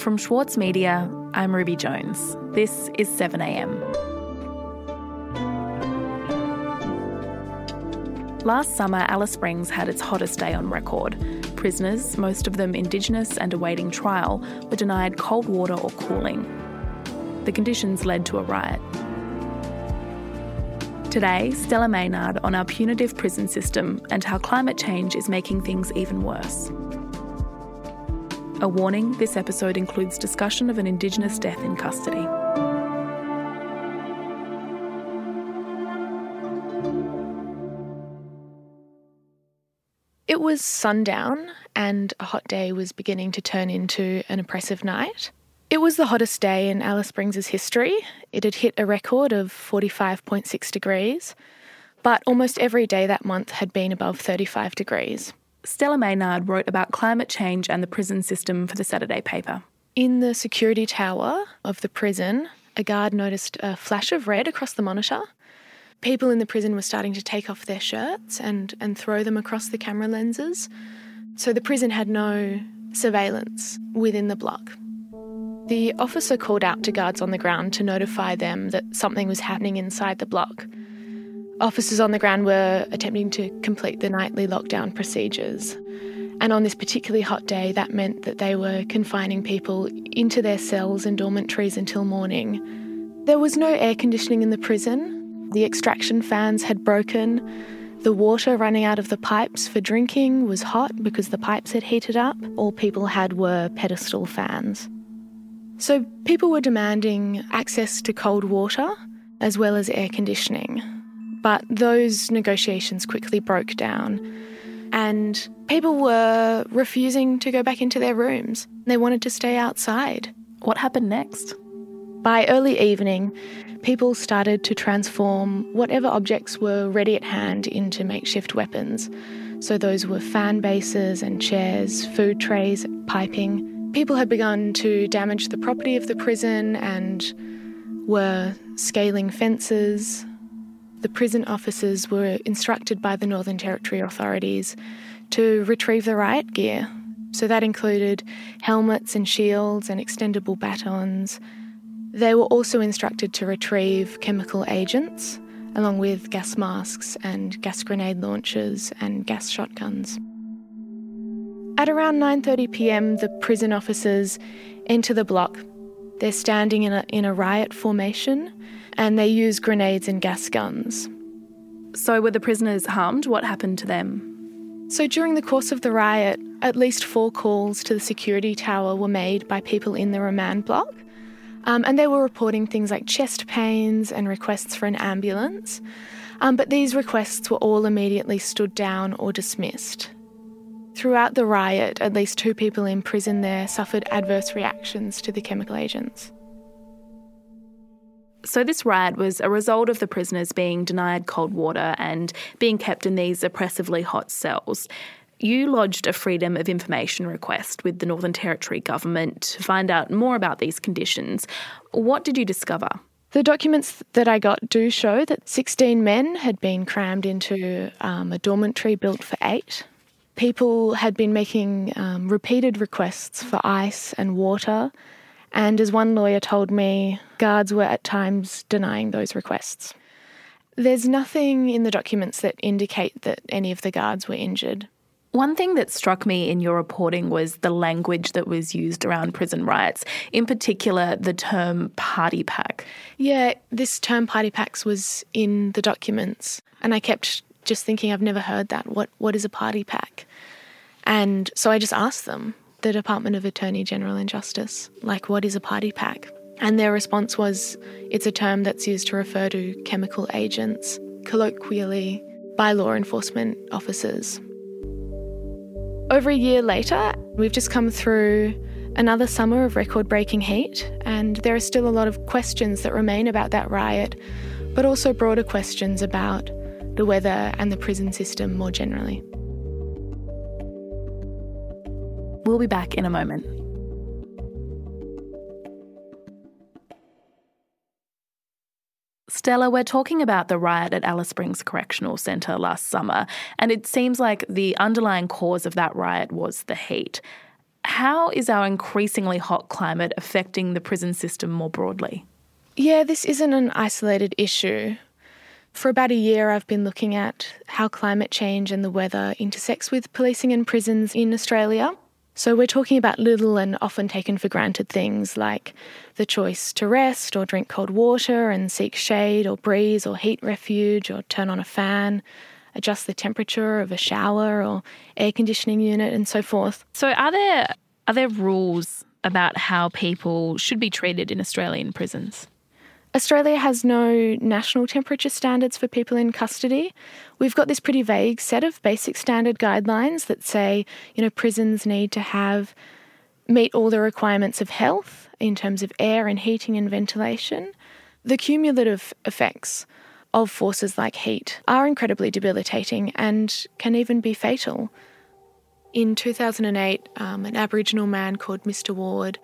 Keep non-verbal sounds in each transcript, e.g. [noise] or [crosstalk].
From Schwartz Media, I'm Ruby Jones. This is 7am. Last summer, Alice Springs had its hottest day on record. Prisoners, most of them Indigenous and awaiting trial, were denied cold water or cooling. The conditions led to a riot. Today, Stella Maynard on our punitive prison system and how climate change is making things even worse. A warning this episode includes discussion of an Indigenous death in custody. It was sundown, and a hot day was beginning to turn into an oppressive night. It was the hottest day in Alice Springs' history. It had hit a record of 45.6 degrees, but almost every day that month had been above 35 degrees. Stella Maynard wrote about climate change and the prison system for the Saturday paper. In the security tower of the prison, a guard noticed a flash of red across the monitor. People in the prison were starting to take off their shirts and, and throw them across the camera lenses. So the prison had no surveillance within the block. The officer called out to guards on the ground to notify them that something was happening inside the block. Officers on the ground were attempting to complete the nightly lockdown procedures. And on this particularly hot day, that meant that they were confining people into their cells and dormitories until morning. There was no air conditioning in the prison. The extraction fans had broken. The water running out of the pipes for drinking was hot because the pipes had heated up. All people had were pedestal fans. So people were demanding access to cold water as well as air conditioning. But those negotiations quickly broke down, and people were refusing to go back into their rooms. They wanted to stay outside. What happened next? By early evening, people started to transform whatever objects were ready at hand into makeshift weapons. So, those were fan bases and chairs, food trays, piping. People had begun to damage the property of the prison and were scaling fences, the prison officers were instructed by the Northern Territory authorities to retrieve the riot gear. So that included helmets and shields and extendable batons. They were also instructed to retrieve chemical agents, along with gas masks and gas grenade launchers and gas shotguns. At around 9:30 p.m., the prison officers enter the block. They're standing in a, in a riot formation and they used grenades and gas guns. So, were the prisoners harmed? What happened to them? So, during the course of the riot, at least four calls to the security tower were made by people in the remand block. Um, and they were reporting things like chest pains and requests for an ambulance. Um, but these requests were all immediately stood down or dismissed. Throughout the riot, at least two people in prison there suffered adverse reactions to the chemical agents. So, this riot was a result of the prisoners being denied cold water and being kept in these oppressively hot cells. You lodged a Freedom of Information request with the Northern Territory government to find out more about these conditions. What did you discover? The documents that I got do show that 16 men had been crammed into um, a dormitory built for eight. People had been making um, repeated requests for ice and water and as one lawyer told me, guards were at times denying those requests. There's nothing in the documents that indicate that any of the guards were injured. One thing that struck me in your reporting was the language that was used around prison riots, in particular the term party pack. Yeah, this term party packs was in the documents, and I kept just thinking, I've never heard that. What what is a party pack? And so I just asked them, the Department of Attorney General and Justice, like, what is a party pack? And their response was, it's a term that's used to refer to chemical agents, colloquially by law enforcement officers. Over a year later, we've just come through another summer of record breaking heat, and there are still a lot of questions that remain about that riot, but also broader questions about the weather and the prison system more generally. We'll be back in a moment. Stella, we're talking about the riot at Alice Springs Correctional Centre last summer, and it seems like the underlying cause of that riot was the heat. How is our increasingly hot climate affecting the prison system more broadly? Yeah, this isn't an isolated issue. For about a year, I've been looking at how climate change and the weather intersects with policing and prisons in Australia. So, we're talking about little and often taken for granted things like the choice to rest or drink cold water and seek shade or breeze or heat refuge or turn on a fan, adjust the temperature of a shower or air conditioning unit, and so forth. So, are there, are there rules about how people should be treated in Australian prisons? Australia has no national temperature standards for people in custody. We've got this pretty vague set of basic standard guidelines that say, you know, prisons need to have meet all the requirements of health in terms of air and heating and ventilation. The cumulative effects of forces like heat are incredibly debilitating and can even be fatal. In 2008, um, an Aboriginal man called Mr. Ward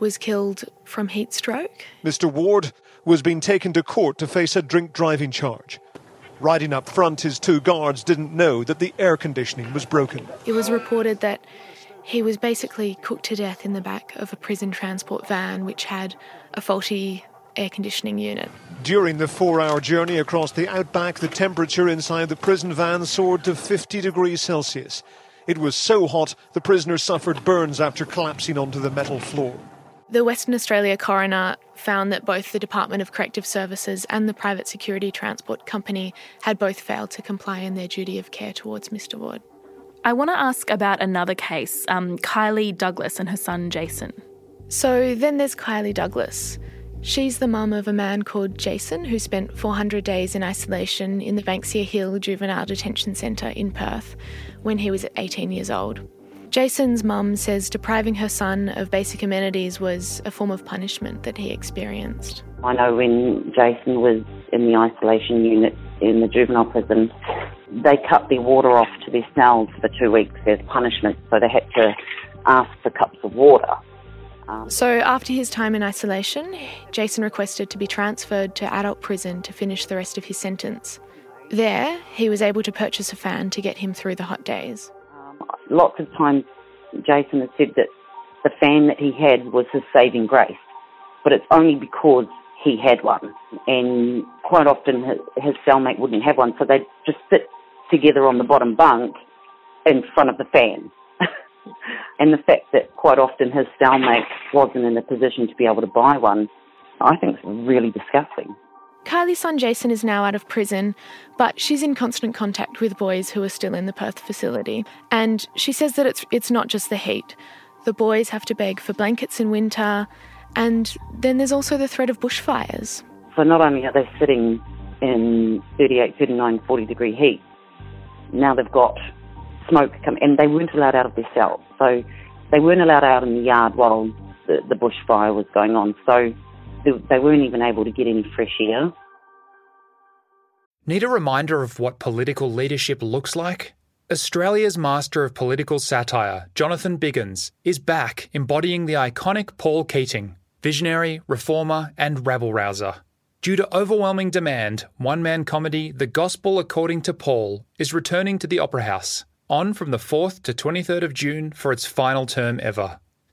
was killed from heat stroke. Mr. Ward was being taken to court to face a drink driving charge. Riding up front, his two guards didn't know that the air conditioning was broken. It was reported that he was basically cooked to death in the back of a prison transport van which had a faulty air conditioning unit. During the four hour journey across the outback, the temperature inside the prison van soared to 50 degrees Celsius. It was so hot, the prisoner suffered burns after collapsing onto the metal floor. The Western Australia coroner found that both the Department of Corrective Services and the private security transport company had both failed to comply in their duty of care towards Mr. Ward. I want to ask about another case um, Kylie Douglas and her son Jason. So then there's Kylie Douglas. She's the mum of a man called Jason who spent 400 days in isolation in the Banksia Hill Juvenile Detention Centre in Perth when he was 18 years old. Jason's mum says depriving her son of basic amenities was a form of punishment that he experienced. I know when Jason was in the isolation unit in the juvenile prison, they cut their water off to their cells for two weeks as punishment, so they had to ask for cups of water. Um, so, after his time in isolation, Jason requested to be transferred to adult prison to finish the rest of his sentence. There, he was able to purchase a fan to get him through the hot days lots of times Jason has said that the fan that he had was his saving grace, but it's only because he had one. And quite often his, his cellmate wouldn't have one, so they'd just sit together on the bottom bunk in front of the fan. [laughs] and the fact that quite often his cellmate wasn't in a position to be able to buy one, I think is really disgusting. Kylie's son Jason is now out of prison, but she's in constant contact with boys who are still in the Perth facility. And she says that it's, it's not just the heat. The boys have to beg for blankets in winter, and then there's also the threat of bushfires. So not only are they sitting in 38, 39, 40 degree heat, now they've got smoke come, and they weren't allowed out of their cells. So they weren't allowed out in the yard while the, the bushfire was going on. So they weren't even able to get any fresh air. Need a reminder of what political leadership looks like? Australia's master of political satire, Jonathan Biggins, is back embodying the iconic Paul Keating, visionary, reformer, and rabble rouser. Due to overwhelming demand, one man comedy The Gospel According to Paul is returning to the Opera House, on from the 4th to 23rd of June for its final term ever.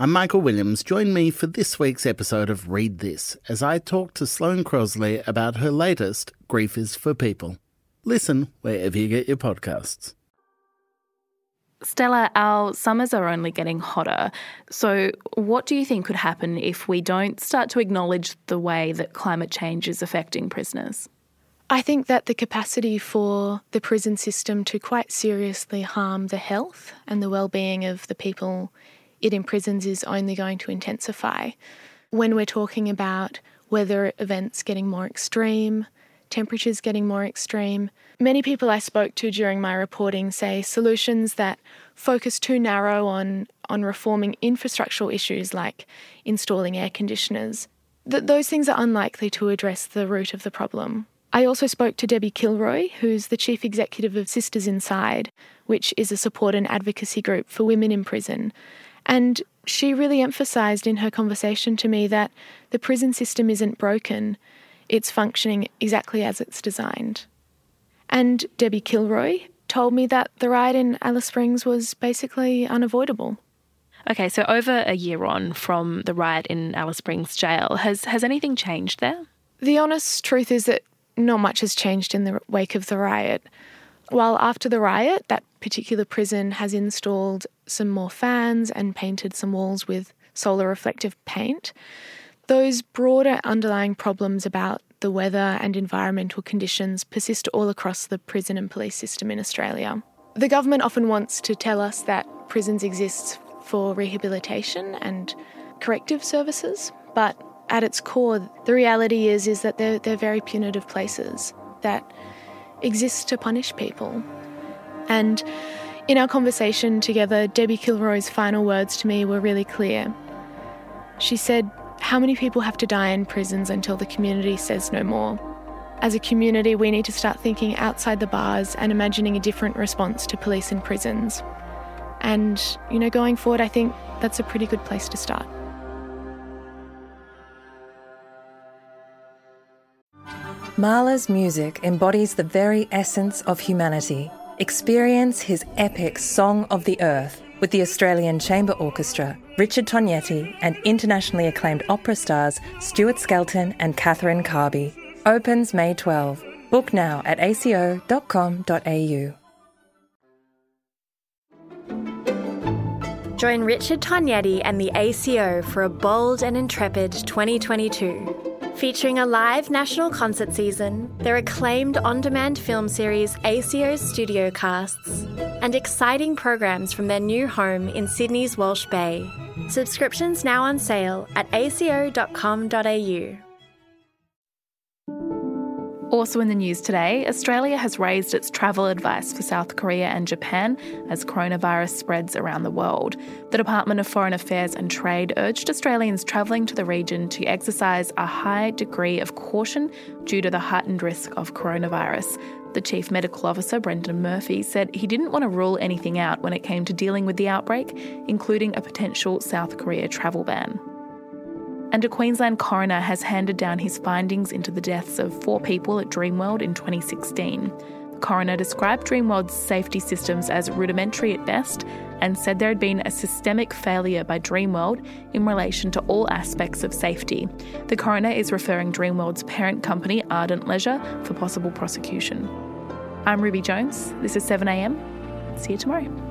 I'm Michael Williams. Join me for this week's episode of Read This as I talk to Sloane Crosley about her latest, Grief is for People. Listen wherever you get your podcasts. Stella, our summers are only getting hotter. So, what do you think could happen if we don't start to acknowledge the way that climate change is affecting prisoners? I think that the capacity for the prison system to quite seriously harm the health and the well-being of the people it imprisons is only going to intensify. When we're talking about weather events getting more extreme, temperatures getting more extreme, many people I spoke to during my reporting say solutions that focus too narrow on, on reforming infrastructural issues like installing air conditioners th- those things are unlikely to address the root of the problem. I also spoke to Debbie Kilroy, who's the chief executive of Sisters Inside, which is a support and advocacy group for women in prison. And she really emphasised in her conversation to me that the prison system isn't broken, it's functioning exactly as it's designed. And Debbie Kilroy told me that the riot in Alice Springs was basically unavoidable. Okay, so over a year on from the riot in Alice Springs jail, has has anything changed there? The honest truth is that not much has changed in the wake of the riot. While after the riot, that particular prison has installed some more fans and painted some walls with solar reflective paint, those broader underlying problems about the weather and environmental conditions persist all across the prison and police system in Australia. The government often wants to tell us that prisons exist for rehabilitation and corrective services, but at its core, the reality is is that they're, they're very punitive places that exist to punish people. And in our conversation together, Debbie Kilroy's final words to me were really clear. She said, How many people have to die in prisons until the community says no more? As a community, we need to start thinking outside the bars and imagining a different response to police in prisons. And, you know, going forward, I think that's a pretty good place to start. Mahler's music embodies the very essence of humanity. Experience his epic Song of the Earth with the Australian Chamber Orchestra, Richard Tognetti, and internationally acclaimed opera stars Stuart Skelton and Catherine Carby. Opens May 12. Book now at aco.com.au. Join Richard Tognetti and the ACO for a bold and intrepid 2022. Featuring a live national concert season, their acclaimed on demand film series ACO's Studio Casts, and exciting programs from their new home in Sydney's Walsh Bay. Subscriptions now on sale at aco.com.au. Also in the news today, Australia has raised its travel advice for South Korea and Japan as coronavirus spreads around the world. The Department of Foreign Affairs and Trade urged Australians travelling to the region to exercise a high degree of caution due to the heightened risk of coronavirus. The Chief Medical Officer, Brendan Murphy, said he didn't want to rule anything out when it came to dealing with the outbreak, including a potential South Korea travel ban and a Queensland coroner has handed down his findings into the deaths of four people at Dreamworld in 2016. The coroner described Dreamworld's safety systems as rudimentary at best and said there had been a systemic failure by Dreamworld in relation to all aspects of safety. The coroner is referring Dreamworld's parent company, Ardent Leisure, for possible prosecution. I'm Ruby Jones. This is 7am. See you tomorrow.